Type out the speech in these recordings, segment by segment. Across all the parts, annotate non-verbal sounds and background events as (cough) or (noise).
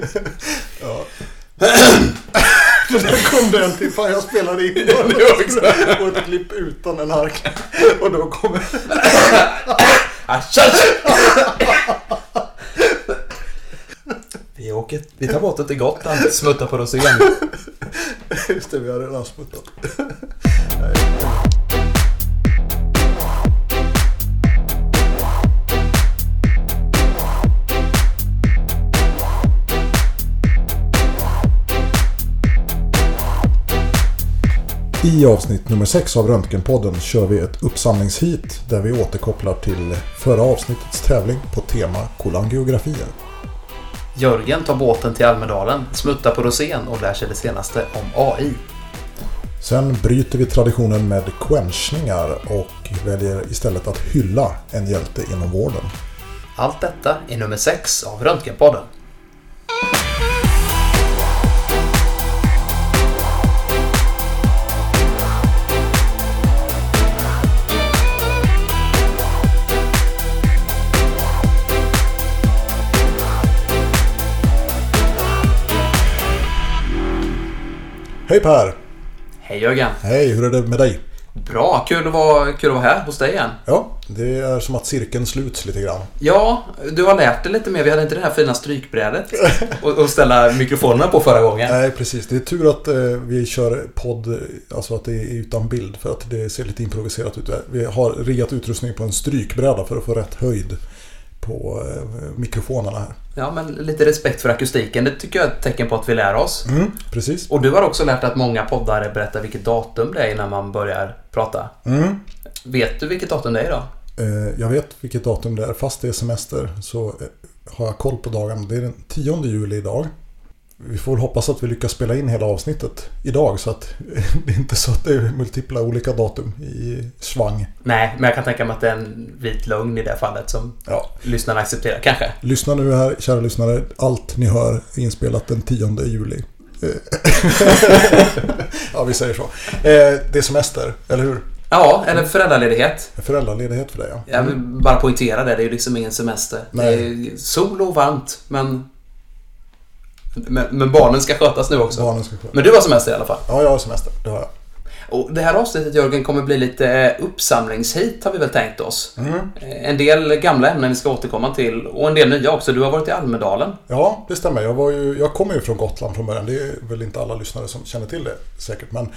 (laughs) ja. (clears throat) Där kom den till. Fan jag spelade in den på (laughs) ett klipp utan en hark. Och då kommer... (laughs) vi, åker, vi tar båten till Gotland, smuttar på rosén. Just det, vi har redan smuttat. I avsnitt nummer 6 av Röntgenpodden kör vi ett uppsamlingshit där vi återkopplar till förra avsnittets tävling på tema kolangiografier. Jörgen tar båten till Almedalen, smuttar på rosén och lär sig det senaste om AI. Sen bryter vi traditionen med quenchningar och väljer istället att hylla en hjälte inom vården. Allt detta är nummer 6 av Röntgenpodden. Hej Per! Hej Jörgen! Hej, hur är det med dig? Bra, kul att, vara, kul att vara här hos dig igen. Ja, det är som att cirkeln sluts lite grann. Ja, du har lärt dig lite mer. Vi hade inte det här fina strykbrädet (laughs) att ställa mikrofonerna på förra gången. Nej, precis. Det är tur att eh, vi kör podd, alltså att det är utan bild. För att det ser lite improviserat ut. Vi har riggat utrustning på en strykbräda för att få rätt höjd på eh, mikrofonerna här. Ja, men lite respekt för akustiken. Det tycker jag är ett tecken på att vi lär oss. Mm, precis. Och du har också lärt att många poddare berättar vilket datum det är innan man börjar prata. Mm. Vet du vilket datum det är idag? Eh, jag vet vilket datum det är. Fast det är semester så eh, har jag koll på dagen. Det är den 10 juli idag. Vi får väl hoppas att vi lyckas spela in hela avsnittet idag så att (laughs) det är inte så att det är multipla olika datum i svang. Nej, men jag kan tänka mig att det är en vit lögn i det fallet som ja. lyssnarna accepterar. Kanske. Lyssna nu här, kära lyssnare. Allt ni hör är inspelat den 10 juli. (laughs) ja, vi säger så. Det är semester, eller hur? Ja, eller föräldraledighet. Föräldraledighet för dig, ja. Jag vill bara poängtera det. Det är ju liksom ingen semester. Nej. Det är sol och varmt, men men, men, barnen ska skötas nu också. Barnen ska skötas. Men du har semester i alla fall? Ja, jag har semester. Det har jag. Och det här avsnittet Jörgen kommer bli lite uppsamlingshit har vi väl tänkt oss. Mm. En del gamla ämnen vi ska återkomma till och en del nya också. Du har varit i Almedalen. Ja, det stämmer. Jag, var ju, jag kommer ju från Gotland från början. Det är väl inte alla lyssnare som känner till det säkert. Men eh,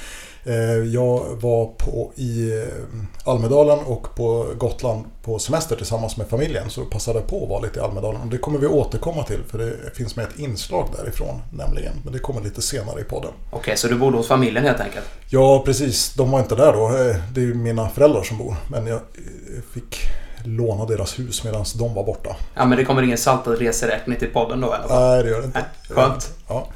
jag var på, i eh, Almedalen och på Gotland på semester tillsammans med familjen. Så passade på att vara lite i Almedalen. Och det kommer vi återkomma till för det finns med ett inslag därifrån nämligen. Men det kommer lite senare i podden. Okej, okay, så du bodde hos familjen helt enkelt? Ja, precis. De var inte där då. Eh, det är ju mina föräldrar som bor. Men jag fick låna deras hus medan de var borta. Ja, men det kommer ingen saltad reseräkning till podden då fall? Nej, det gör det inte. Nej, skönt. Ja.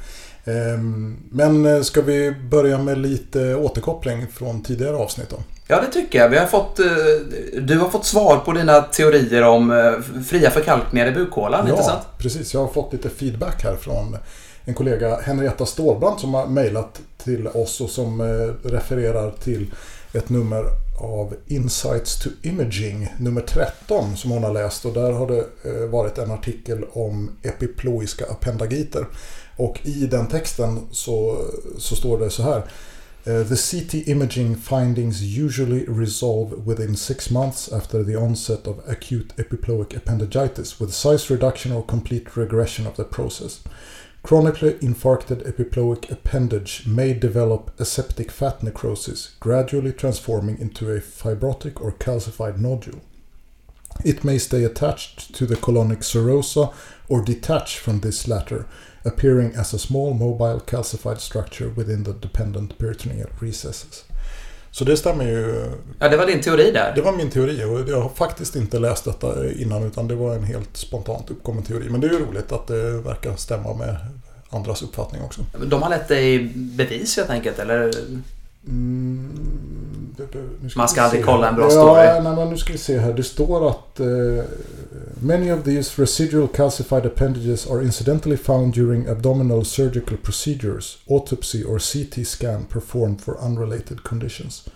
Ehm, men ska vi börja med lite återkoppling från tidigare avsnitt då? Ja, det tycker jag. Vi har fått, eh, du har fått svar på dina teorier om eh, fria förkalkningar i bukhålan, ja, inte sant? precis. Jag har fått lite feedback här från en kollega, Henrietta Stålbrand, som har mejlat till oss och som eh, refererar till ett nummer av Insights to Imaging, nummer 13, som hon har läst. Och där har det eh, varit en artikel om epiploiska appendagiter. Och i den texten så, så står det så här. Eh, the CT imaging findings usually resolve within six months after the onset of acute epiploic appendagitis with size reduction or complete regression of the process. Chronically infarcted epiploic appendage may develop aseptic fat necrosis, gradually transforming into a fibrotic or calcified nodule. It may stay attached to the colonic serosa or detach from this latter, appearing as a small mobile calcified structure within the dependent peritoneal recesses. Så det stämmer ju. Ja, det var din teori där. Det var min teori och jag har faktiskt inte läst detta innan utan det var en helt spontant uppkommen teori. Men det är ju roligt att det verkar stämma med andras uppfattning också. De har lett dig bevis helt enkelt, eller? Mm, Man ska aldrig kolla en bra story. Ja, nej, men nu ska vi se här. Det står att uh, many of these residual calcified appendages are incidentally found during abdominal surgical procedures, autopsy or CT scan performed for unrelated conditions.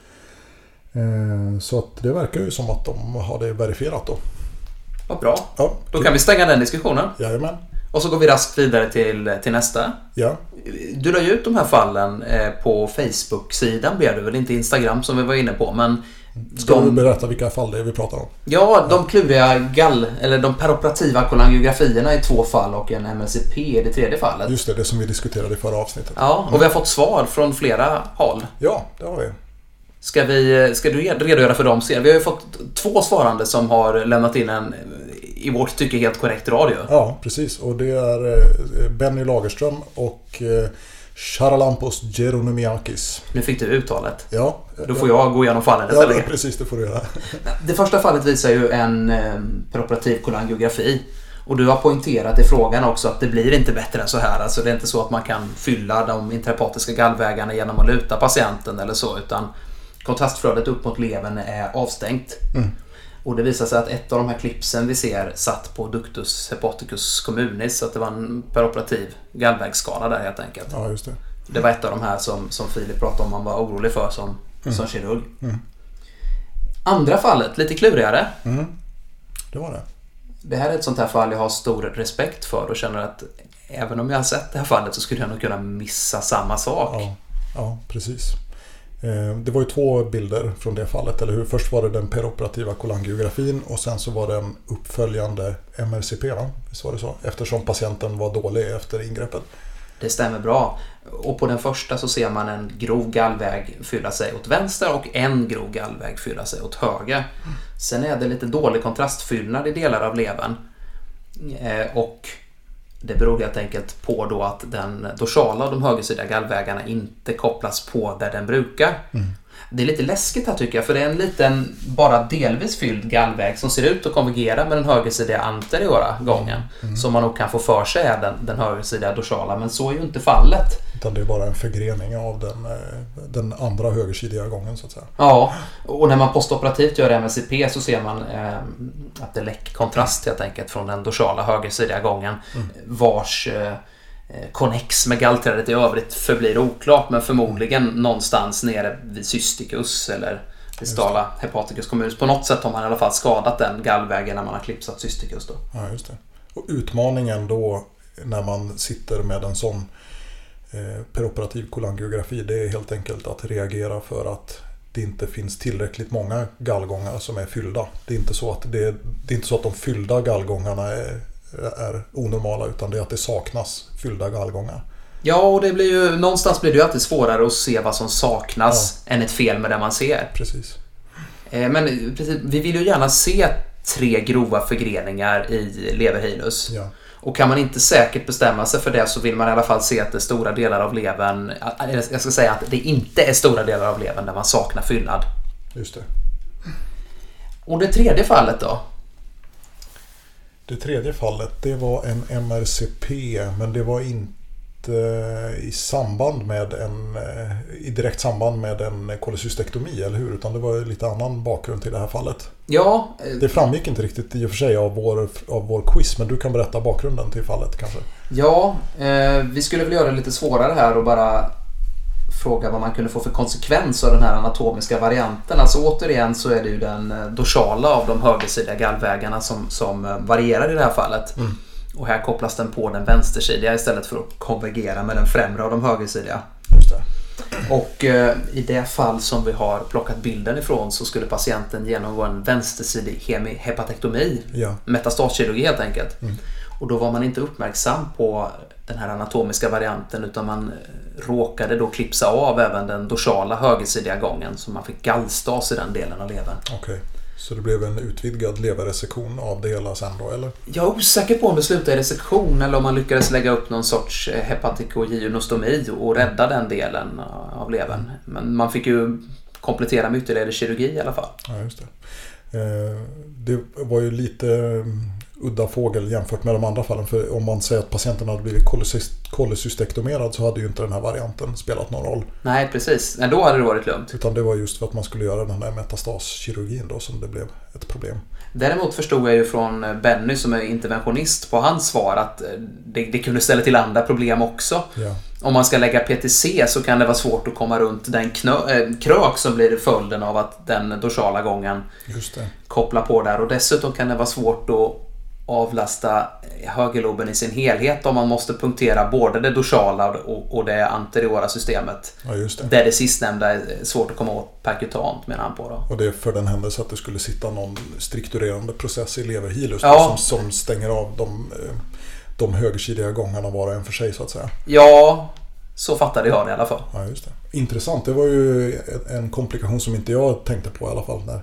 Uh, så att det verkar ju som att de har det verifierat då. Vad bra. Ja, då kan vi stänga den diskussionen. Jajamän. Och så går vi raskt vidare till, till nästa. Ja, Du la ju ut de här fallen eh, på Facebook-sidan blev det väl, inte Instagram som vi var inne på. Men ska du de, berätta vilka fall det är vi pratar om? ja, de kluriga gall, eller de peroperativa kolangiografierna i två fall och en MLCP i det tredje fallet. Just det, det som vi diskuterade i förra avsnittet. Ja, och vi har fått svar från flera håll. Ja, det har vi. Ska, vi, ska du redogöra för dem? Vi har ju fått två svarande som har lämnat in en, i vårt tycke, helt korrekt radio. Ja, precis. Och det är eh, Benny Lagerström och eh, Charalampos Geronimiakis. Nu fick du uttalet. Ja, Då får jag gå igenom fallen ja, istället. precis. Det får du göra. (laughs) Det första fallet visar ju en eh, preoperativ kolangiografi. Och du har poängterat i frågan också att det blir inte bättre än så här. Alltså det är inte så att man kan fylla de intrahepatiska gallvägarna genom att luta patienten eller så. Utan kontrastflödet upp mot levern är avstängt. Mm. Och det visar sig att ett av de här klipsen vi ser satt på ductus hepaticus communis. Så att det var en peroperativ gallvägsskada där helt enkelt. Ja, just det. Det var ett av de här som, som Filip pratade om man var orolig för som, som kirurg. Mm. Andra fallet, lite klurigare. Mm. Det var det. Det här är ett sånt här fall jag har stor respekt för och känner att även om jag har sett det här fallet så skulle jag nog kunna missa samma sak. Ja, ja precis. Eh, Det var ju två bilder från det fallet, eller hur? Först var det den peroperativa kolangiografin och sen så var det en uppföljande MRCP, va? Visst var det så? Eftersom patienten var dålig efter ingreppet. Det stämmer bra. Och på den första så ser man en grov gallväg fylla sig åt vänster och en grov gallväg fylla sig åt höger. Sen är det lite dålig kontrastfyllnad i delar av levern. Eh, Och det beror helt enkelt på då att den dorsala och de högersidiga gallvägarna inte kopplas på där den brukar. Mm. Det är lite läskigt här tycker jag för det är en liten, bara delvis fylld gallväg som ser ut att konvergera med den högersidiga anteriora gången. Som man nog kan få för sig är den, den högersidiga dorsala men så är ju inte fallet. Utan det är bara en förgrening av den, eh, den andra högersidiga gången så att säga. Ja, och när man postoperativt gör MSCP så ser man eh, att det läcker kontrast helt enkelt från den dorsala högersidiga gången vars eh, konnex med gallträdet i övrigt förblir oklart men förmodligen någonstans nere vid cysticus eller distala hepaticus communis. På något sätt har man i alla fall skadat den gallvägen när man har klipsat cysticus då. Ja, just det. Och utmaningen då när man sitter med en sån eh, peroperativ kolangiografi det är helt enkelt att reagera för att det inte finns tillräckligt många gallgångar som är fyllda. Det är inte så att, det, det är inte så att de fyllda gallgångarna är, är onormala utan det är att det saknas fyllda gallgångar. Ja, och det blir ju, någonstans blir det ju alltid svårare att se vad som saknas än ett fel med det man ser. Precis. Eh, Men precis, vi vill ju gärna se tre grova förgreningar i leverhinus. Ja, Och kan man inte säkert bestämma sig för det så vill man i alla fall se att det är stora delar av levern, eller jag ska säga att det inte är stora delar av levern där man saknar fyllnad. just det. Och det tredje fallet då? Det tredje fallet det var en MRCP men det var inte i samband med en eh, i direkt samband med en kolesystektomi, eller hur? Utan det var lite annan bakgrund till det här fallet. Ja, eh, Det framgick inte riktigt i och för sig av vår, av vår quiz, men du kan berätta bakgrunden till fallet kanske? ja eh, vi skulle väl göra det lite svårare här och bara fråga vad man kunde få för konsekvens av den här anatomiska varianten. Alltså återigen så är det ju den eh, dorsala av de högersidiga gallvägarna som, som eh, varierar i det här fallet. Och här kopplas den på den vänstersidiga istället för att konvergera med den främre av de högersidiga. Och eh, i det fall som vi har plockat bilden ifrån så skulle patienten genomgå en vänstersidig hepatektomi. Ja, Metastaskirurgi helt enkelt. Och då var man inte uppmärksam på den här anatomiska varianten utan man eh, råkade då klipsa av även den dorsala högersidiga gången så man fick gallstas i den delen av levern. okej. Så det blev en utvidgad leverresektion av det hela sen då, eller? Jag är osäker på om det slutade i resektion eller om man lyckades lägga upp någon sorts eh, hepatikogynostomi och rädda den delen av levern. Men man fick ju komplettera med ytterligare kirurgi i alla fall. Ja, just det. Eh, Det var ju lite mm, udda fågel jämfört med de andra fallen. För om man säger att patienten hade blivit kolesystektomerad så hade ju inte den här varianten spelat någon roll. Nej, precis. Nej, då hade det varit lugnt. Utan det var just för att man skulle göra den där metastaskirurgin då som det blev ett problem. Däremot förstod jag ju från Benny som är interventionist på hans svar att eh, det, det kunde ställa till andra problem också. Ja, Om man ska lägga PTC så kan det vara svårt att komma runt den knö, äh, krök som blir följden av att den dorsala gången kopplar på där och dessutom kan det vara svårt att avlasta högerloben i sin helhet om man måste punktera både det dorsala och, det anteriora systemet. Ja, just det. Där det sistnämnda är svårt att komma åt perkutant menar han på. Då. Och det är för den händelse att det skulle sitta någon strukturerande process i leverhilus ja. som, som stänger av de, eh, de högersidiga gångarna var och en för sig så att säga. Ja, så fattade jag det i alla fall. Ja, just det. Intressant. Det var ju en komplikation som inte jag tänkte på i alla fall. När,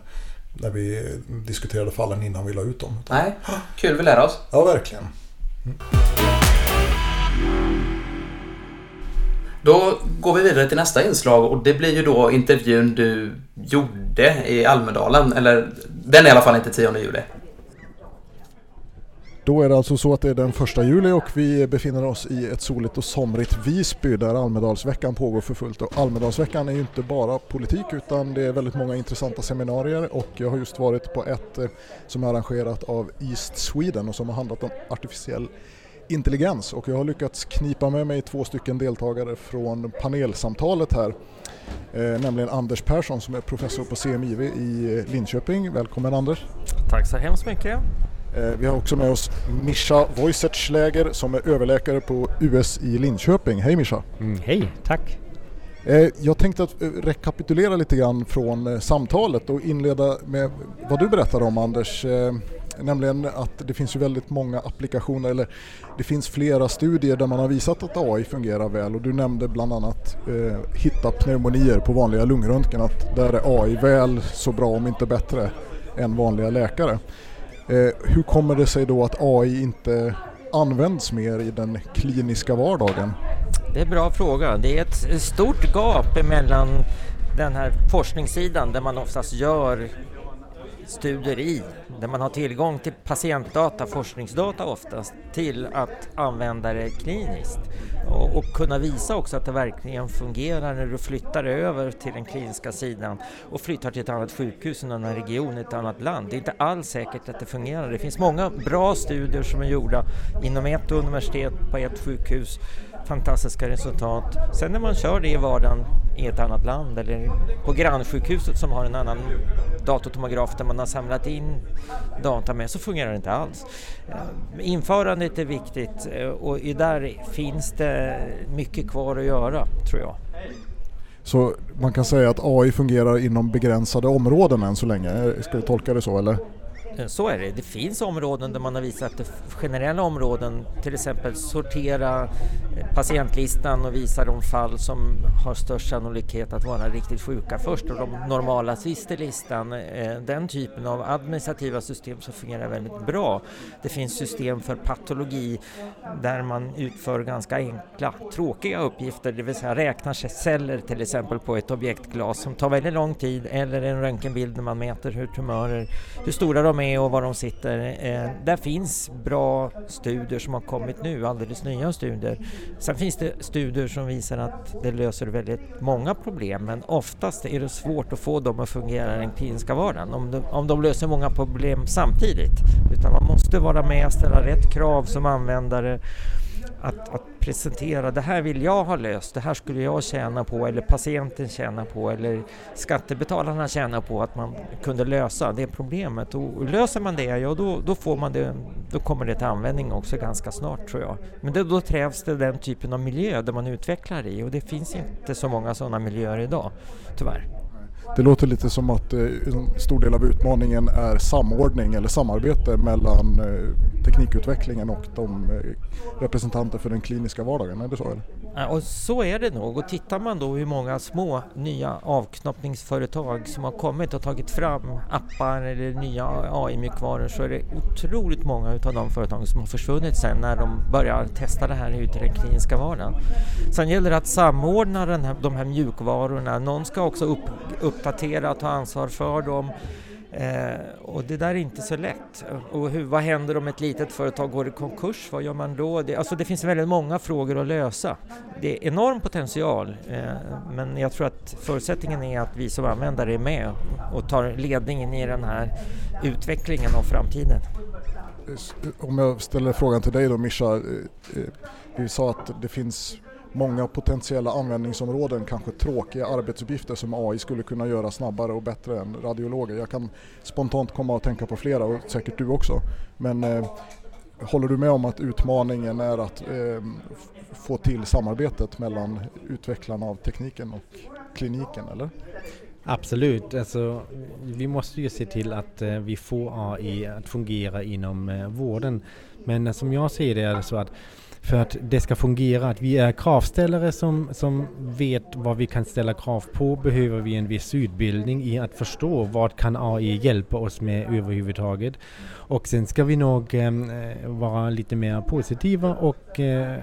när vi diskuterade fallen innan vi la ut dem. Nej, kul vi lär oss. Ja, verkligen. Mm. Då går vi vidare till nästa inslag och det blir ju då intervjun du gjorde i Almedalen. Eller den är i alla fall inte 10 juli. Då är det alltså så att det är den första juli och vi befinner oss i ett soligt och somrigt Visby där Almedalsveckan pågår för fullt. Och Almedalsveckan är ju inte bara politik utan det är väldigt många intressanta seminarier och jag har just varit på ett eh, som är arrangerat av East Sweden och som har handlat om artificiell intelligens och jag har lyckats knipa med mig två stycken deltagare från panelsamtalet här. Eh, nämligen Anders Persson som är professor på CMIV i eh, Linköping. Välkommen Anders! Tack så hemskt mycket! Eh, vi har också med oss Mischa Wojcertsläger som är överläkare på US i Linköping. Hej Mischa! Mm, hej, tack! Eh, jag tänkte att eh, rekapitulera lite grann från samtalet och inleda med vad du berättade om Anders. Nämligen att det finns ju väldigt många applikationer, eller det finns flera studier där man har visat att AI fungerar väl och du nämnde bland annat eh, hitta pneumonier på vanliga lungröntgen, att där är AI väl så bra om inte bättre än vanliga läkare. Eh, hur kommer det sig då att AI inte används mer i den kliniska vardagen? Det är en bra fråga. Det är ett stort gap mellan den här forskningssidan där man oftast gör studier i, där man har tillgång till patientdata, forskningsdata oftast, till att använda det kliniskt. Och, och, kunna visa också att det verkligen fungerar när du flyttar över till den kliniska sidan och flyttar till ett annat sjukhus en annan region, ett annat land. Det är inte alls säkert att det fungerar. Det finns många bra studier som är gjorda inom ett universitet på ett sjukhus fantastiska resultat. Sen när man kör det i vardagen i ett annat land eller på grannsjukhuset som har en annan datortomograf där man har samlat in data med så fungerar det inte alls. Eh, införandet är viktigt eh, och där finns det mycket kvar att göra tror jag. Så man kan säga att AI fungerar inom begränsade områden än så länge, eh, ska vi tolka det så eller? Eh, så är det. Det finns områden där man har visat generella områden, till exempel sortera eh, patientlistan och visa de fall som har störst sannolikhet att vara riktigt sjuka först och de normala sist i listan. Eh, den typen av administrativa system som fungerar väldigt bra. Det finns system för patologi där man utför ganska enkla, tråkiga uppgifter, det vill säga räknar celler till exempel på ett objektglas som tar väldigt lång tid eller en röntgenbild när man mäter hur tumörer, hur stora de är med och var de sitter. Eh, där finns bra studier som har kommit nu, alldeles nya studier. Sen finns det studier som visar att det löser väldigt många problem men oftast är det svårt att få dem att fungera i den kliniska vardagen om de, om de löser många problem samtidigt. Utan man måste vara med och ställa rätt krav som användare att, att, presentera det här vill jag ha löst, det här skulle jag tjäna på eller patienten tjäna på eller skattebetalarna tjäna på att man kunde lösa det problemet. Och löser man det, ja då, då, får man det, då kommer det till användning också ganska snart tror jag. Men det, då krävs det den typen av miljö där man utvecklar i och det finns inte så många sådana miljöer idag, tyvärr. Det låter lite som att eh, en stor del av utmaningen är samordning eller samarbete mellan eh, teknikutvecklingen och de eh, representanter för den kliniska vardagen. Är det så? Eller? Och så är det nog. Och tittar man då hur många små nya avknoppningsföretag som har kommit och tagit fram appar eller nya AI-mjukvaror så är det otroligt många av de företagen som har försvunnit sen när de börjar testa det här ute i den kliniska vardagen. Sen gäller det att samordna den här, de här mjukvarorna. Någon ska också upp, uppdatera och ta ansvar för dem. Eh, och det där är inte så lätt. Och hur, vad händer om ett litet företag går i konkurs? Vad gör man då? Det, alltså det finns väldigt många frågor att lösa. Det är enorm potential eh, men jag tror att förutsättningen är att vi som användare är med och tar ledningen i den här utvecklingen av framtiden. Om jag ställer frågan till dig då Mischa. Eh, eh, vi sa att det finns många potentiella användningsområden, kanske tråkiga arbetsuppgifter som AI skulle kunna göra snabbare och bättre än radiologer. Jag kan spontant komma att tänka på flera och säkert du också. Men eh, håller du med om att utmaningen är att eh, få till samarbetet mellan utvecklarna av tekniken och kliniken, eller? Absolut, alltså, vi måste ju se till att eh, vi får AI att fungera inom eh, vården. Men eh, som jag ser det är det så att för att det ska fungera, att vi är kravställare som, som vet vad vi kan ställa krav på, behöver vi en viss utbildning i att förstå vad kan AI hjälpa oss med överhuvudtaget. Och sen ska vi nog eh, vara lite mer positiva och eh,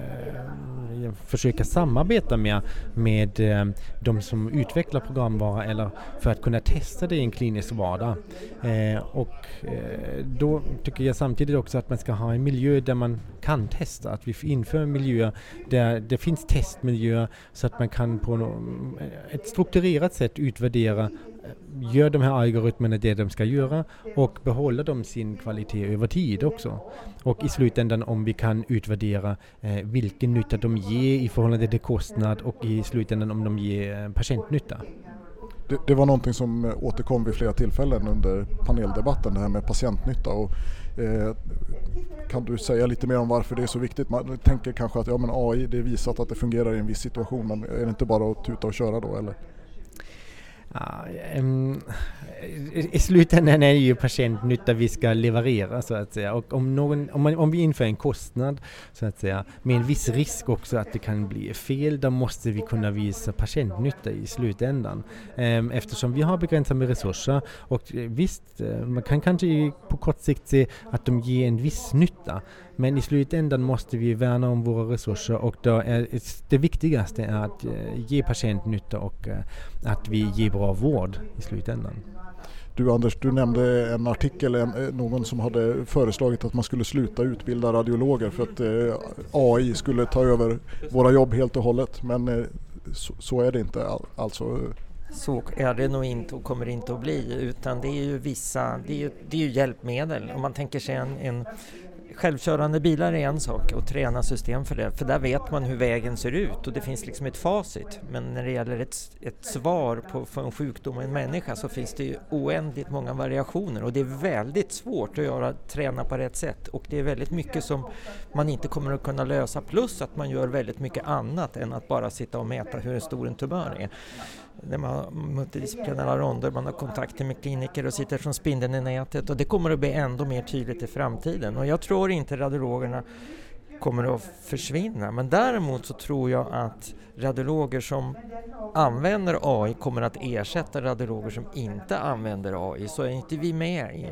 försöka samarbeta mer med eh, de som utvecklar programvara eller för att kunna testa det i en klinisk vardag. Eh, och eh, då tycker jag samtidigt också att man ska ha en miljö där man kan testa, att vi inför miljöer där det finns testmiljöer så att man kan på ett strukturerat sätt utvärdera gör de här algoritmerna det de ska göra och behåller de sin kvalitet över tid också. Och i slutändan om vi kan utvärdera eh, vilken nytta de ger i förhållande till kostnad och i slutändan om de ger eh, patientnytta. Det, det, var någonting som eh, återkom vid flera tillfällen under paneldebatten, det här med patientnytta. Och, eh, kan du säga lite mer om varför det är så viktigt? Man tänker kanske att ja, men AI, det är visat att det fungerar i en viss situation, men är det inte bara att tuta och köra då? Eller? Ja, um, I slutändan är det ju patientnytta vi ska leverera så att säga. Och om, någon, om, man, om vi inför en kostnad så att säga med en viss risk också att det kan bli fel, då måste vi kunna visa patientnytta i slutändan. Um, eftersom vi har begränsade med resurser och eh, visst, eh, man kan kanske på kort sikt se att de ger en viss nytta. Men i slutändan måste vi värna om våra resurser och då är det viktigaste är att eh, ge patientnytta och eh, att vi ger bra vård i slutändan. Du Anders, du nämnde en artikel, en, eh, någon som hade föreslagit att man skulle sluta utbilda radiologer för att eh, AI skulle ta över våra jobb helt och hållet. Men eh, så, så, är det inte alltså. Så är det nog inte och kommer inte att bli utan det är ju vissa, det är ju, det är ju hjälpmedel. Om man tänker sig en, en Självkörande bilar är en sak och träna system för det, för där vet man hur vägen ser ut och det finns liksom ett facit. Men när det gäller ett, ett svar på, för en sjukdom och en människa så finns det ju oändligt många variationer och det är väldigt svårt att göra, träna på rätt sätt och det är väldigt mycket som man inte kommer att kunna lösa plus att man gör väldigt mycket annat än att bara sitta och mäta hur stor en tumör är där man har multidisciplinära ronder, man har kontakter med kliniker och sitter som spindeln i nätet och det kommer att bli ändå mer tydligt i framtiden. Och jag tror inte radiologerna kommer att försvinna men däremot så tror jag att radiologer som använder AI kommer att ersätta radiologer som inte använder AI. Så är inte vi med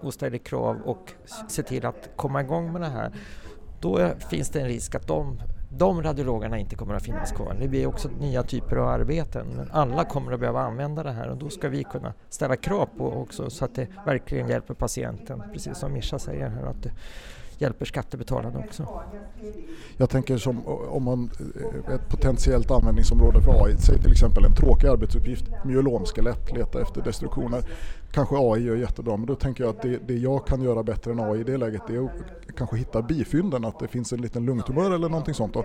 och ställer krav och ser till att komma igång med det här då finns det en risk att de de radiologerna inte kommer att finnas kvar. Det blir också nya typer av arbeten. Men alla kommer att behöva använda det här och då ska vi kunna ställa krav på också så att det verkligen hjälper patienten. Precis som Mischa säger här att det hjälper skattebetalarna också. Jag tänker som om man eh, ett potentiellt användningsområde för AI, säg till exempel en tråkig arbetsuppgift, myelomskelett, leta efter destruktioner. Kanske AI gör jättebra, men då tänker jag att det, det jag kan göra bättre än AI i det läget det är att kanske hitta bifynden, att det finns en liten lungtumör eller någonting sånt. Då.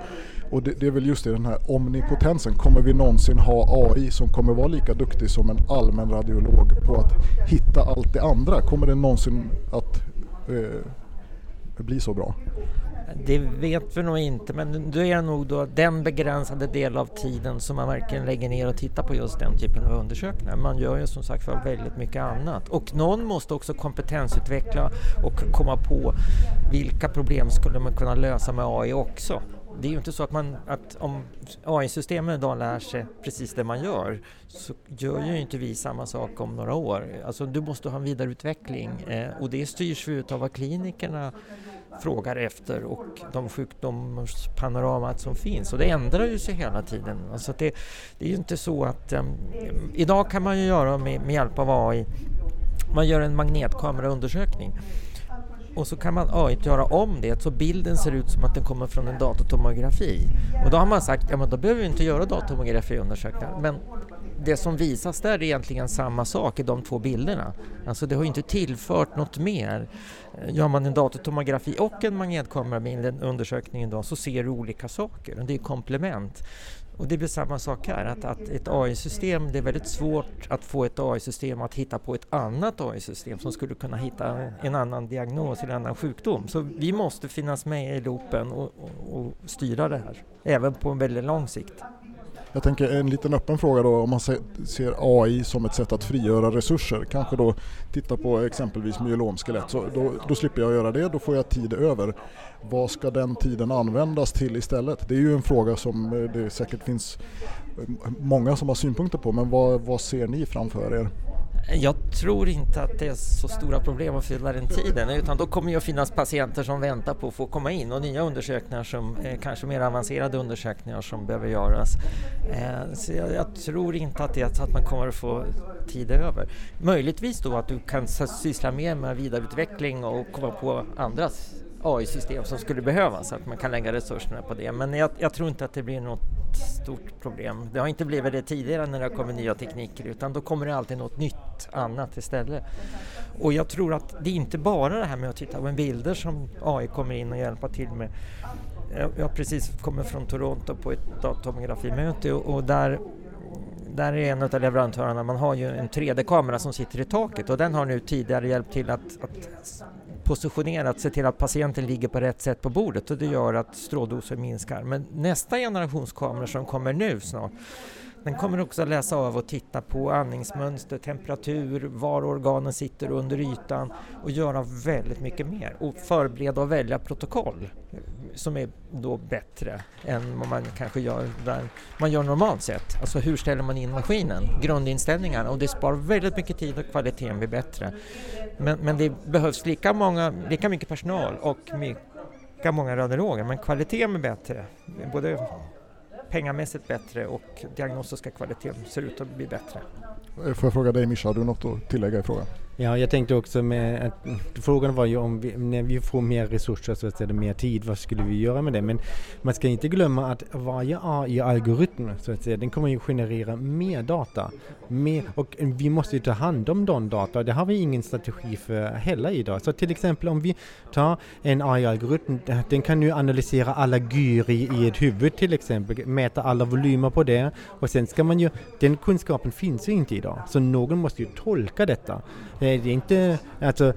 Och det, det, är väl just det, den här omnipotensen. Kommer vi någonsin ha AI som kommer vara lika duktig som en allmän radiolog på att hitta allt det andra? Kommer det någonsin att eh, bli så bra? Det vet vi nog inte, men det är nog då den begränsade del av tiden som man verkligen lägger ner och tittar på just den typen av undersökningar. Man gör ju som sagt för väldigt mycket annat. Och någon måste också kompetensutveckla och komma på vilka problem skulle man kunna lösa med AI också. Det är ju inte så att, man, att om AI-systemen idag lär sig precis det man gör så gör ju inte vi samma sak om några år. Alltså du måste ha en vidareutveckling eh, och det styrs ju av vad klinikerna frågar efter och de sjukdomspanoramat som finns och det ändrar ju sig hela tiden. Alltså det, det är ju inte så att Eh, idag kan man ju göra med, med hjälp av AI, man gör en magnetkameraundersökning och så kan man AI göra om det så bilden ser ut som att den kommer från en datortomografi. Och då har man sagt, ja men då behöver vi inte göra datortomografiundersökningar. Men det som visas där är egentligen samma sak i de två bilderna. Alltså det har ju inte tillfört något mer. Gör man en datortomografi och en magnetkamerabild, en undersökning idag, så ser du olika saker. Det är komplement. Och det blir samma sak här, att, att ett AI-system, det är väldigt svårt att få ett AI-system att hitta på ett annat AI-system som skulle kunna hitta en annan diagnos eller en annan sjukdom. Så vi måste finnas med i loopen och, och, och styra det här, även på en väldigt lång sikt. Jag tänker en liten öppen fråga då om man ser AI som ett sätt att frigöra resurser. Kanske då titta på exempelvis myelomskelett. Så då, då slipper jag göra det, då får jag tid över. Vad ska den tiden användas till istället? Det är ju en fråga som eh, det säkert finns eh, många som har synpunkter på men vad, vad ser ni framför er? Jag tror inte att det är så stora problem att fylla den tiden utan då kommer ju att finnas patienter som väntar på att få komma in och nya undersökningar som eh, kanske mer avancerade undersökningar som behöver göras. Eh, så jag, jag, tror inte att det är så att man kommer att få tid över. Möjligtvis då att du kan syssla mer med vidareutveckling och komma på andras AI-system som skulle behövas, att man kan lägga resurserna på det. Men jag, jag, tror inte att det blir något stort problem. Det har inte blivit det tidigare när det har kommit nya tekniker utan då kommer det alltid något nytt annat istället. Och jag tror att det är inte bara det här med att titta på bilder som AI kommer in och hjälpa till med. Jag har precis kommit från Toronto på ett datortomografimöte och, och där där är en av leverantörerna, man har ju en 3D-kamera som sitter i taket och den har nu tidigare hjälpt till att, att positionerat, se till att patienten ligger på rätt sätt på bordet och det gör att stråldoser minskar. Men nästa generations kameror som kommer nu snart den kommer också läsa av och titta på andningsmönster, temperatur, var organen sitter under ytan och göra väldigt mycket mer och förbereda och välja protokoll som är då bättre än vad man kanske gör där man gör normalt sett. Alltså hur ställer man in maskinen, grundinställningarna och det sparar väldigt mycket tid och kvaliteten blir bättre. Men, men det behövs lika, många, lika mycket personal och lika många radiologer men kvaliteten blir bättre. Både pengamässigt bättre och diagnostiska kvaliteten ser ut att bli bättre. Eh, får jag fråga dig Mischa, har du något att tillägga i frågan? Ja, jag tänkte också med att frågan var ju om vi, när vi får mer resurser så att säga mer tid, vad skulle vi göra med det? Men man ska inte glömma att varje AI-algoritm så att säga, den kommer ju generera mer data. Mer, och vi måste ju ta hand om de data. Det har vi ingen strategi för heller idag. Så till exempel om vi tar en AI-algoritm, den kan ju analysera alla gyr i, i ett huvud till exempel, mäta alla volymer på det och sen ska man ju, den kunskapen finns ju inte idag. Så någon måste ju tolka detta. Eh, det är inte, alltså,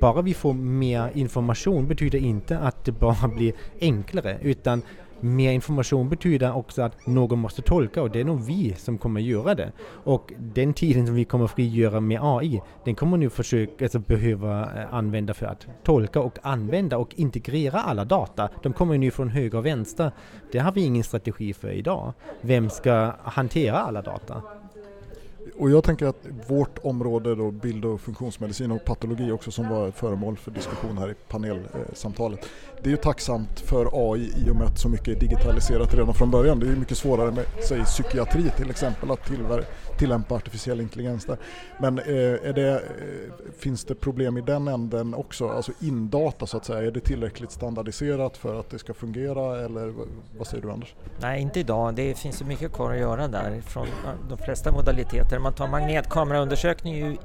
bara vi får mer information betyder inte att det bara blir enklare utan mer information betyder också att någon måste tolka och det är nog vi som kommer göra det. Och den tiden som vi kommer frigöra med AI, den kommer nu försöka, alltså behöva eh, använda för att tolka och använda och integrera alla data. De kommer nu från höger och vänster. Det har vi ingen strategi för idag. Vem ska hantera alla data? Och jag tänker att vårt område då, bild och funktionsmedicin och patologi också som var föremål för diskussion här i panelsamtalet. Det är ju tacksamt för AI i och med att så mycket är digitaliserat redan från början. Det är ju mycket svårare med säg, psykiatri till exempel att tillämpa artificiell intelligens där. Men eh, är det, eh, finns det problem i den änden också? Alltså indata så att säga, är det tillräckligt standardiserat för att det ska fungera eller vad säger du Anders? Nej, inte idag. Det finns så mycket kvar att göra där från eh, de flesta modaliteter. Man tar magnetkameraundersökning, ju,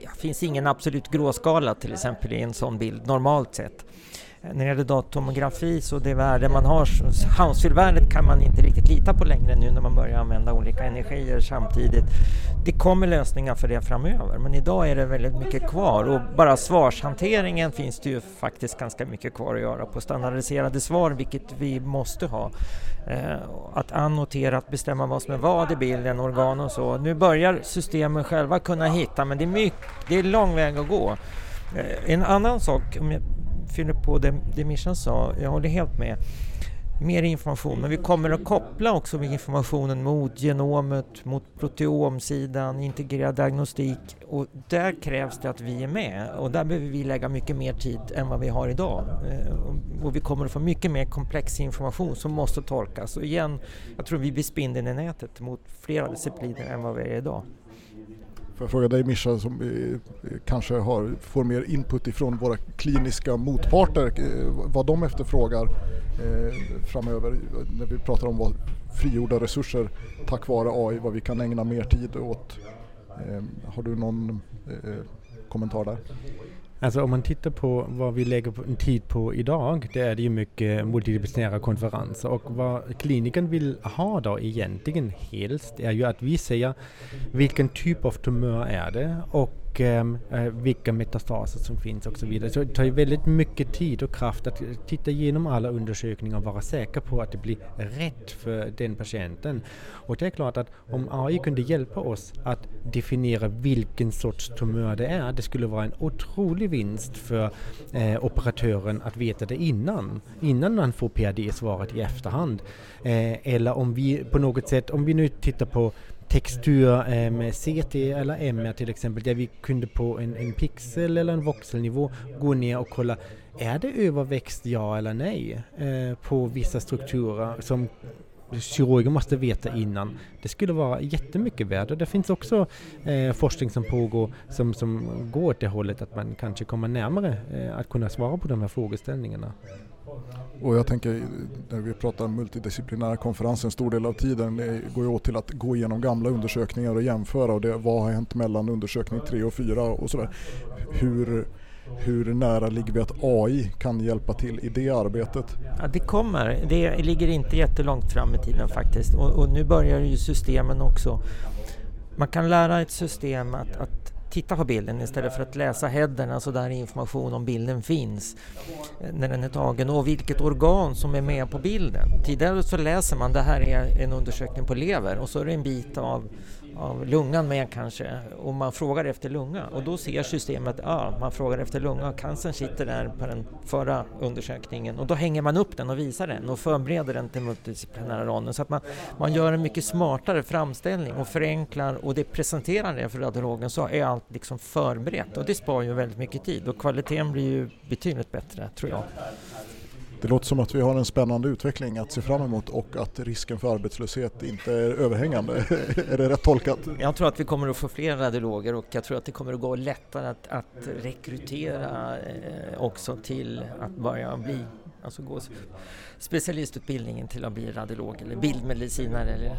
det finns ingen absolut gråskala till exempel i en sån bild normalt sett. När det gäller datortomografi så det värde man har, Hounsfield-värdet kan man inte riktigt lita på längre nu när man börjar använda olika energier samtidigt. Det kommer lösningar för det framöver men idag är det väldigt mycket kvar och bara svarshanteringen finns det ju faktiskt ganska mycket kvar att göra på standardiserade svar vilket vi måste ha. Eh, att annotera, att bestämma vad som är vad i bilden, organ och så. Nu börjar systemen själva kunna hitta men det är, mycket, det är lång väg att gå. Eh, en annan sak, om jag fyller på det, det Mischa sa, jag håller helt med. Mer information, men vi kommer att koppla också med informationen mot genomet, mot proteomsidan, integrerad diagnostik och där krävs det att vi är med och där behöver vi lägga mycket mer tid än vad vi har idag. Eh, och vi kommer att få mycket mer komplex information som måste tolkas och igen, jag tror vi blir spindeln i nätet mot flera discipliner än vad vi är idag. Får jag fråga dig Mischa som eh, kanske har, får mer input ifrån våra kliniska motparter eh, vad de efterfrågar eh, framöver när vi pratar om vad frigjorda resurser tack vare AI, vad vi kan ägna mer tid åt. Eh, har du någon kommentar där? Alltså om man tittar på vad vi lägger tid på idag, det är det ju mycket multidisciplinära konferenser. Och vad kliniken vill ha då egentligen helst är ju att vi säger vilken typ av tumör är det? Och och ehm, eh, vilka metastaser som finns och så vidare. Så det tar ju väldigt mycket tid och kraft att titta igenom alla undersökningar och vara säker på att det blir rätt för den patienten. Och det är klart att om AI kunde hjälpa oss att definiera vilken sorts tumör det är, det skulle vara en otrolig vinst för eh, operatören att veta det innan, innan man får PRD-svaret i efterhand. Eh, eller om vi på något sätt, om vi nu tittar på textur eh, med CT eller MR till exempel där vi kunde på en, en pixel eller en voxelnivå gå ner och kolla är det överväxt ja eller nej eh, på vissa strukturer som kirurgen måste veta innan. Det skulle vara jättemycket värde. Det finns också eh, forskning som pågår som, som går åt det hållet att man kanske kommer närmare eh, att kunna svara på de här frågeställningarna. Och jag tänker när vi pratar multidisciplinära konferenser, en stor del av tiden går ju åt till att gå igenom gamla undersökningar och jämföra och det, vad har hänt mellan undersökning 3 och 4 och sådär. Hur, hur nära ligger vi att AI kan hjälpa till i det arbetet? Ja, det kommer. Det ligger inte jättelångt fram i tiden faktiskt och, och nu börjar ju systemen också. Man kan lära ett system att, att titta på bilden istället för att läsa headerna alltså där information om bilden finns eh, när den är tagen och vilket organ som är med på bilden. Tidigare så läser man det här är en undersökning på lever och så är det en bit av av lungan med kanske och man frågar efter lunga. Och då ser systemet, ja man frågar efter lunga, och cancern sitter där på den förra undersökningen. Och då hänger man upp den och visar den och förbereder den till multidisciplinära ronden. Så att man, man gör en mycket smartare framställning och förenklar och det presenterar det för radiologen så är allt liksom förberett. Och det sparar ju väldigt mycket tid och kvaliteten blir ju betydligt bättre tror jag. Det låter som att vi har en spännande utveckling att se fram emot och att risken för arbetslöshet inte är överhängande. (laughs) är det rätt tolkat? Jag tror att vi kommer att få fler radiologer och jag tror att det kommer att gå lättare att, att rekrytera eh, också till att börja bli Alltså gå specialistutbildningen till att bli radiolog eller bildmedicinare. Eller,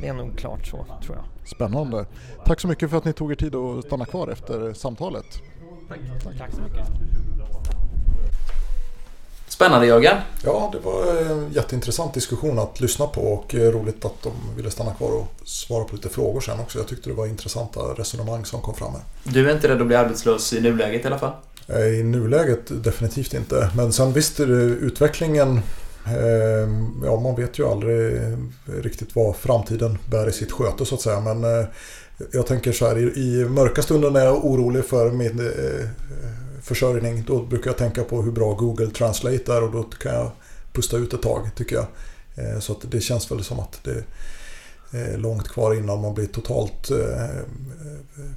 det är nog klart så, tror jag. Spännande. Tack så mycket för att ni tog er tid att stanna kvar efter samtalet. Tack, Tack så mycket. Spännande Jörgen. Ja, det var en jätteintressant diskussion att lyssna på och roligt att de ville stanna kvar och svara på lite frågor sen också. Jag tyckte det var intressanta resonemang som kom fram här. Du är inte rädd att bli arbetslös i nuläget i alla fall? I nuläget definitivt inte. Men sen visst utvecklingen eh, Ja, man vet ju aldrig riktigt vad framtiden bär i sitt sköte så att säga. Men eh, jag tänker så här, i mörka stunden är jag orolig för min eh, försörjning. Då brukar jag tänka på hur bra Google Translate är och då kan jag pusta ut ett tag tycker jag. Eh, så att det känns väl som att det är långt kvar innan man blir totalt eh,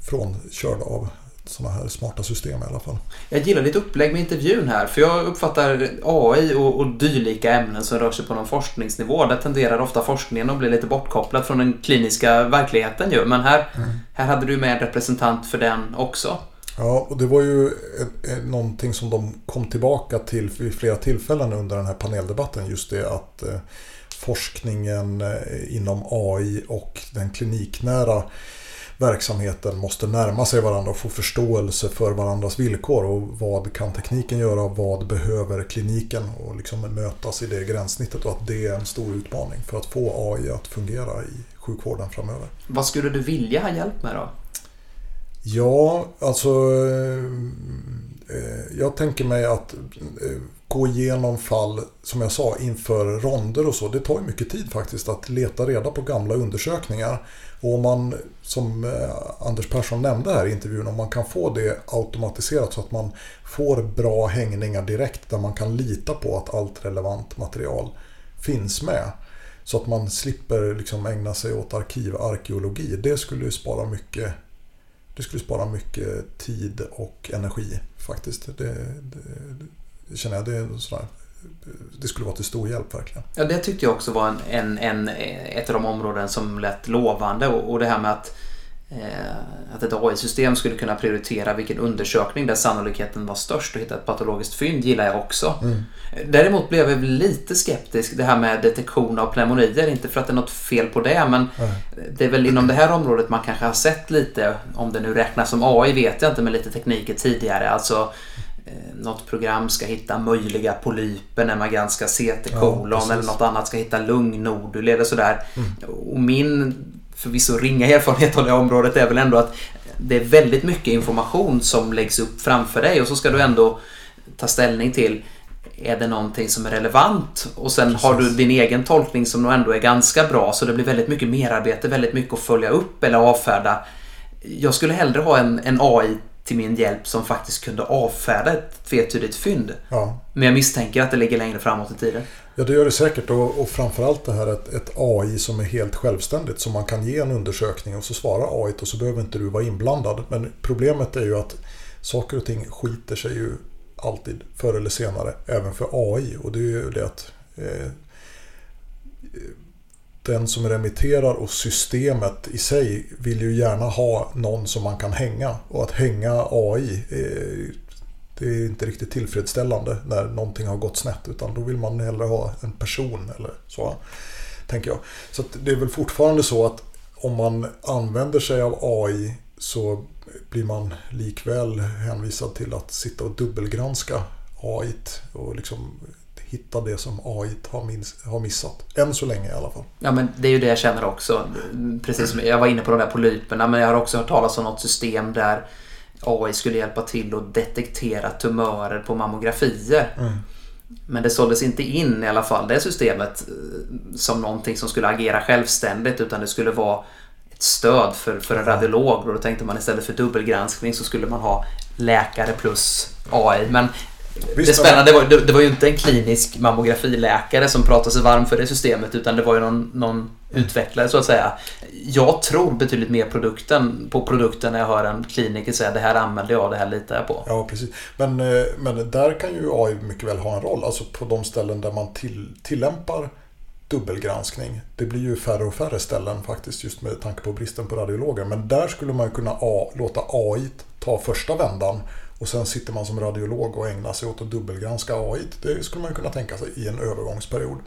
frånkörd av sådana här smarta system i alla fall. Jag gillar ditt upplägg med intervjun här för jag uppfattar AI och, och dylika ämnen som rör sig på någon forskningsnivå. Där tenderar ofta forskningen att bli lite bortkopplad från den kliniska verkligheten ju. Men här, mm. här hade du med en representant för den också. Ja, och det var ju någonting som de kom tillbaka till vid flera tillfällen under den här paneldebatten. Just det att eh, forskningen eh, inom AI och den kliniknära verksamheten måste närma sig varandra och få förståelse för varandras villkor. Och vad kan tekniken göra? Vad behöver kliniken? Och liksom mötas i det gränssnittet och att det är en stor utmaning för att få AI att fungera i sjukvården framöver. Vad skulle du vilja ha hjälp med då? Ja, alltså eh, eh, jag tänker mig att eh, gå igenom fall, som jag sa, inför ronder och så. Det tar ju mycket tid faktiskt att leta reda på gamla undersökningar. Och om man, som Anders Persson nämnde här i intervjun, om man kan få det automatiserat så att man får bra hängningar direkt där man kan lita på att allt relevant material finns med. Så att man slipper liksom ägna sig åt arkivarkeologi. Det skulle ju spara mycket det skulle spara mycket tid och energi faktiskt. Det, det, det känner jag, det, är sådär, det skulle vara till stor hjälp verkligen. Ja, det tyckte jag också var en, en, en, ett av de områden som lät lovande och, och det här med att att ett AI-system skulle kunna prioritera vilken undersökning där sannolikheten var störst och hitta ett patologiskt fynd gillar jag också. Mm. Däremot blev jag lite skeptisk det här med detektion av pneumonier. Inte för att det är något fel på det men mm. det är väl inom det här området man kanske har sett lite, om det nu räknas som AI vet jag inte, med lite tekniker tidigare. Alltså eh, något program ska hitta möjliga polyper när man granskar CT-kolon ja, eller något annat ska hitta lungnodul eller sådär. Mm. Och min förvisso ringa erfarenhet av det området är väl ändå att det är väldigt mycket information som läggs upp framför dig och så ska du ändå ta ställning till är det någonting som är relevant? Och sen Precis. har du din egen tolkning som nog ändå är ganska bra så det blir väldigt mycket merarbete, väldigt mycket att följa upp eller avfärda. Jag skulle hellre ha en, en AI till min hjälp som faktiskt kunde avfärda ett tvetydigt fynd. Ja. Men jag misstänker att det ligger längre framåt i tiden. Ja, det gör det säkert. Och, och framförallt det här att ett AI som är helt självständigt. Som man kan ge en undersökning och så svarar AI och så behöver inte du vara inblandad. Men problemet är ju att saker och ting skiter sig ju alltid förr eller senare. Även för AI. Och det är ju det att eh, den som remitterar och systemet i sig vill ju gärna ha någon som man kan hänga. Och att hänga AI är, eh, det är inte riktigt tillfredsställande när någonting har gått snett. Utan då vill man hellre ha en person eller så. Tänker jag. Så det är väl fortfarande så att om man använder sig av AI så blir man likväl hänvisad till att sitta och dubbelgranska AI och liksom hitta det som AI har, minst, har missat. Än så länge i alla fall. Ja men det är ju det jag känner också. Precis som jag var inne på de där polyperna men jag har också hört talas om något system där AI skulle hjälpa till att detektera tumörer på mammografier. Mm. Men det såldes inte in i alla fall det systemet eh, som någonting som skulle agera självständigt utan det skulle vara ett stöd för, för en radiolog. Och då tänkte man istället för dubbelgranskning så skulle man ha läkare plus AI. Men Visst, det spännande var, det, det var ju inte en klinisk mammografiläkare som pratade sig varm för det systemet utan det var ju någon, någon utvecklare så att säga. Jag tror betydligt mer produkten, på produkten när jag hör en kliniker säga det här använder jag, det här litar jag på. Ja, precis. Men, eh, men där kan ju AI mycket väl ha en roll. Alltså på de ställen där man till, tillämpar dubbelgranskning. Det blir ju färre och färre ställen faktiskt just med tanke på bristen på radiologer. Men där skulle man kunna A, låta AI ta första vändan och sen sitter man som radiolog och ägnar sig åt att dubbelgranska AI. Det skulle man kunna tänka sig i en övergångsperiod.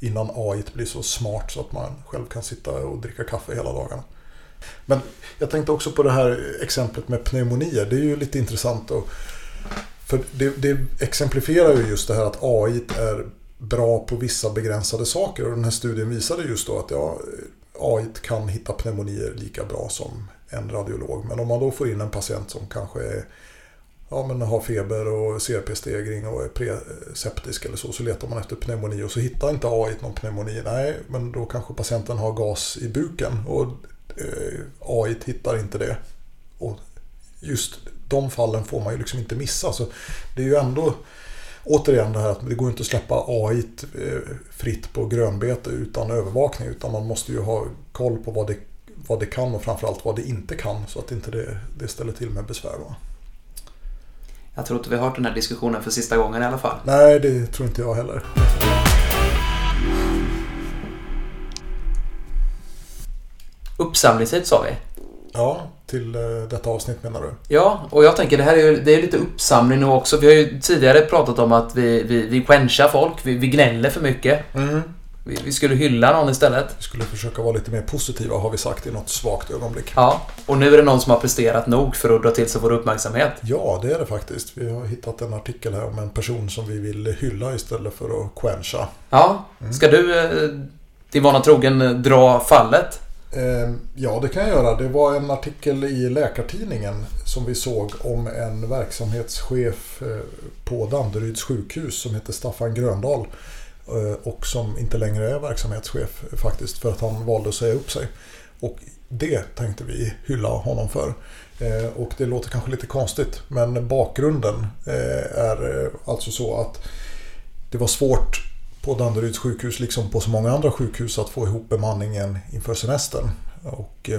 Innan AI blir så smart så att man själv kan sitta och dricka kaffe hela dagarna. Men jag tänkte också på det här exemplet med pneumonier. Det är ju lite intressant. Och, för det, det exemplifierar ju just det här att AI är bra på vissa begränsade saker. Och den här studien visade just då att ja, AI kan hitta pneumonier lika bra som en radiolog. Men om man då får in en patient som kanske är ja, men har feber och CRP-stegring och är preseptisk eller så, så letar man efter pneumoni och så hittar inte AI någon pneumoni. Nej, men då kanske patienten har gas i buken och eh, AI hittar inte det. Och just de fallen får man ju liksom inte missa. Så det är ju ändå återigen det här att det går inte att släppa AI eh, fritt på grönbete utan övervakning utan man måste ju ha koll på vad det, vad det kan och framförallt vad det inte kan så att inte det, det ställer till med besvär. Va? Jag tror inte vi har hört den här diskussionen för sista gången i alla fall. Nej, det tror inte jag heller. Uppsamlingstid sa vi. Ja, till eh, detta avsnitt menar du? Ja, och jag tänker det här är ju det är lite uppsamling nu också. Vi har ju tidigare pratat om att vi, vi, vi quenchar folk, vi, vi gnäller för mycket. Mm. Vi, vi skulle hylla någon istället. Vi skulle försöka vara lite mer positiva har vi sagt i något svagt ögonblick. Ja, och nu är det någon som har presterat nog för att dra till sig vår uppmärksamhet. Ja, det är det faktiskt. Vi har hittat en artikel här om en person som vi vill hylla istället för att quencha. Ja, mm. ska du eh, din vana trogen eh, dra fallet? Ehm, ja, det kan jag göra. Det var en artikel i Läkartidningen som vi såg om en verksamhetschef eh, på Danderyds sjukhus som heter Staffan Gröndahl Eh, och som inte längre är verksamhetschef faktiskt för att han valde att säga upp sig. Och det tänkte vi hylla honom för. Eh, och det låter kanske lite konstigt men bakgrunden eh, är alltså så att det var svårt på Danderyds sjukhus liksom på så många andra sjukhus att få ihop bemanningen inför semestern. Och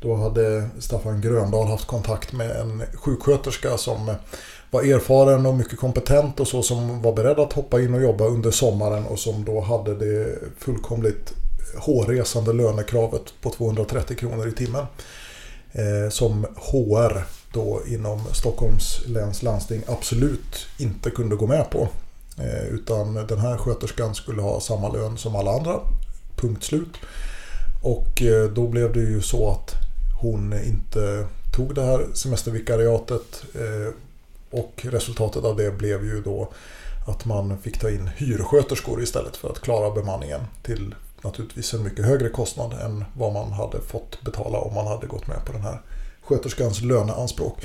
då hade Staffan Gröndahl haft kontakt med en sjuksköterska som var erfaren och mycket kompetent och så som var beredd att hoppa in och jobba under sommaren och som då hade det fullkomligt hårresande lönekravet på 230 kronor i timmen. eh, som HR då inom Stockholms läns landsting absolut inte kunde gå med på. Eh, utan den här sköterskan skulle ha samma lön som alla andra. Punkt slut. Och eh, då blev det ju så att hon inte tog det här semestervikariatet. Eh, och resultatet av det blev ju då att man fick ta in hyrsköterskor istället för att klara bemanningen till naturligtvis en mycket högre kostnad än vad man hade fått betala om man hade gått med på den här sköterskans löneanspråk.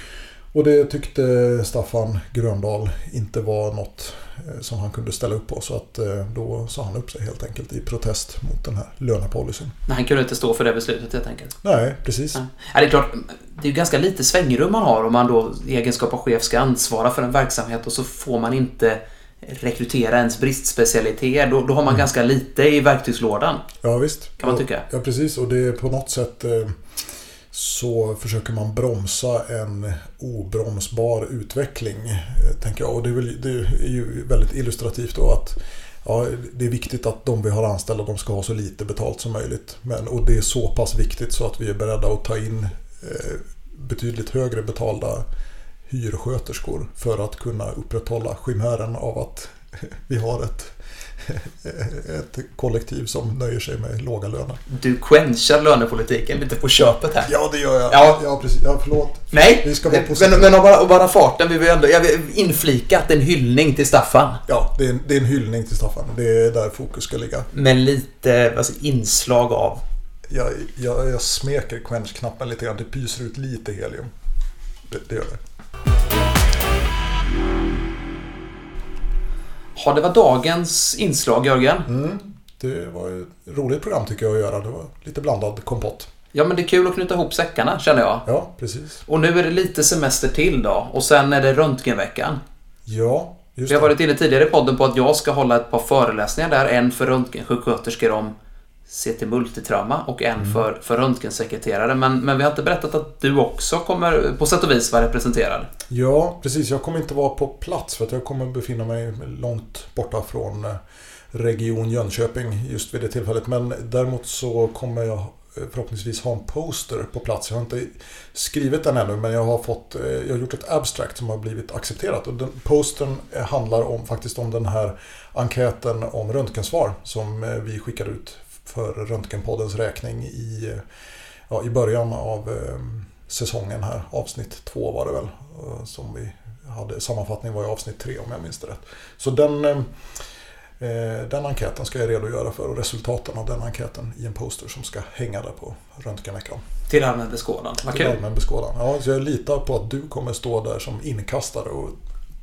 Och det tyckte Staffan Gröndahl inte var något som han kunde ställa upp på. Så att eh, då sa han upp sig helt enkelt i protest mot den här lönepolicyn. Men han kunde inte stå för det beslutet helt enkelt? Nej, precis. Ja. det är klart, det är ganska lite svängrum man har om man då i egenskap av chef ska ansvara för en verksamhet och så får man inte rekrytera ens bristspecialitet. Då, då har man mm. ganska lite i verktygslådan. Ja visst. Kan man tycka. Ja precis och det är på något sätt eh, så försöker man bromsa en obromsbar utveckling. Eh, tänker jag. Och det är, väl, det är ju väldigt illustrativt då att ja, det är viktigt att de vi har anställda de ska ha så lite betalt som möjligt. Men, och det är så pass viktigt så att vi är beredda att ta in eh, betydligt högre betalda hyrsköterskor för att kunna upprätthålla chimären av att (laughs) vi har ett (laughs) ett kollektiv som nöjer sig med låga löner. Du quenchar lönepolitiken lite på köpet här. Ja, det gör jag. Ja, ja precis. Ja, förlåt. Nej, vi ska vara men, men bara, bara farten. Vi vill ändå jag vill inflika att det är en hyllning till Staffan. Ja, det är, en, det är en hyllning till Staffan. Det är där fokus ska ligga. Med lite alltså, inslag av... Jag, jag, jag smeker quench-knappen lite grann. Det pyser ut lite helium. Det, det gör det. Ja, det var dagens inslag Jörgen. Mm, det var ett roligt program tycker jag att göra. Det var lite blandad kompott. Ja, men det är kul att knyta ihop säckarna känner jag. Ja, precis. Och nu är det lite semester till då. Och sen är det röntgenveckan. Ja, just det. Vi har varit inne tidigare i podden på att jag ska hålla ett par föreläsningar där. En för röntgensjuksköterskor om CT Multitrauma och en mm. för, för röntgensekreterare. Men, men vi har inte berättat att du också kommer på sätt och vis vara representerad. Ja, precis. Jag kommer inte vara på plats för att jag kommer befinna mig långt borta från eh, Region Jönköping just vid det tillfället. Men däremot så kommer jag eh, förhoppningsvis ha en poster på plats. Jag har inte skrivit den ännu men jag har, fått, eh, jag har gjort ett abstract som har blivit accepterat. Och den postern handlar om, faktiskt om den här enkäten om röntgensvar som vi skickade ut för Röntgenpoddens räkning i, ja, i början av eh, säsongen här. Avsnitt två var det väl. Eh, som vi hade. Sammanfattning var i avsnitt tre om jag minns det rätt. Så den, eh, den enkäten ska jag redogöra för och resultaten av den enkäten i en poster som ska hänga där på Röntgenveckan. Till allmän beskådan. Till allmän beskådan. Ja, så jag litar på att du kommer stå där som inkastare och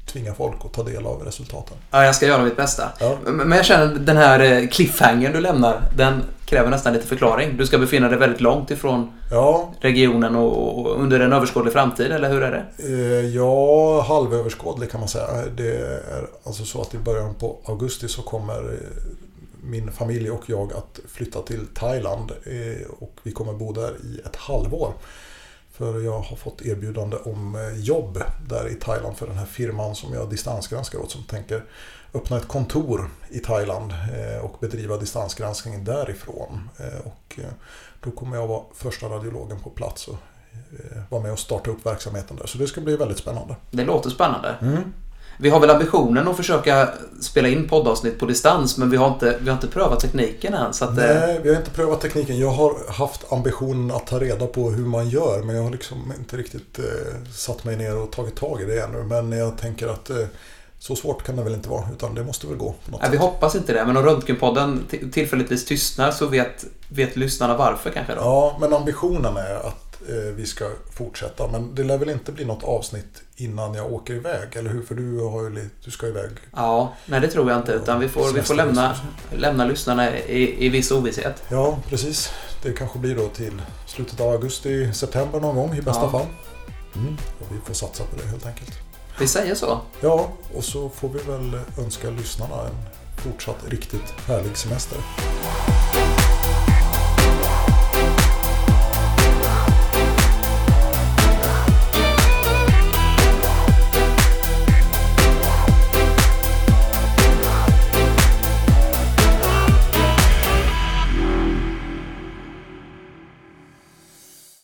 tvinga folk att ta del av resultaten. Ja, jag ska göra mitt bästa. Ja. Men jag känner den här eh, cliffhangern du lämnar, den kräver nästan lite förklaring. Du ska befinna dig väldigt långt ifrån ja. regionen och, under en överskådlig framtid, eller hur är det? Eh, ja, halvöverskådlig kan man säga. Det är alltså så att i början på augusti så kommer eh, min familj och jag att flytta till Thailand och vi kommer bo där i ett halvår. För jag har fått erbjudande om eh, jobb där i Thailand för den här firman som jag distansgranskar åt som tänker öppna ett kontor i Thailand eh, och bedriva distansgranskning därifrån. Eh, och då kommer jag vara första radiologen på plats och vara med och starta upp verksamheten där. Så det ska bli väldigt spännande. Det låter spännande. Mm. Vi har väl ambitionen att försöka spela in poddavsnitt på distans men vi har inte, vi har inte prövat tekniken än. Så att, eh, Nej, vi har inte prövat tekniken. Jag har haft ambitionen att ta reda på hur man gör men jag har liksom inte riktigt eh, satt mig ner och tagit tag i det ännu. Men jag tänker att eh, så svårt kan det väl inte vara utan det måste väl gå. På något Nej, sätt. Vi hoppas inte det men om Röntgenpodden tillfälligtvis tystnar så vet, vet lyssnarna varför kanske då? Ja, men ambitionen är att Eh, vi ska fortsätta. Men det lär väl inte bli något avsnitt innan jag åker iväg, eller hur? För du, har ju, du ska iväg. Ja, nej det tror jag inte. Utan vi får, vi får lämna, lämna lyssnarna i, i viss ovisshet. Ja, precis. Det kanske blir då till slutet av augusti, september någon gång i bästa ja. fall. Mm. Vi får satsa på det helt enkelt. Vi säger så. Ja, och så får vi väl önska lyssnarna en fortsatt riktigt härlig semester.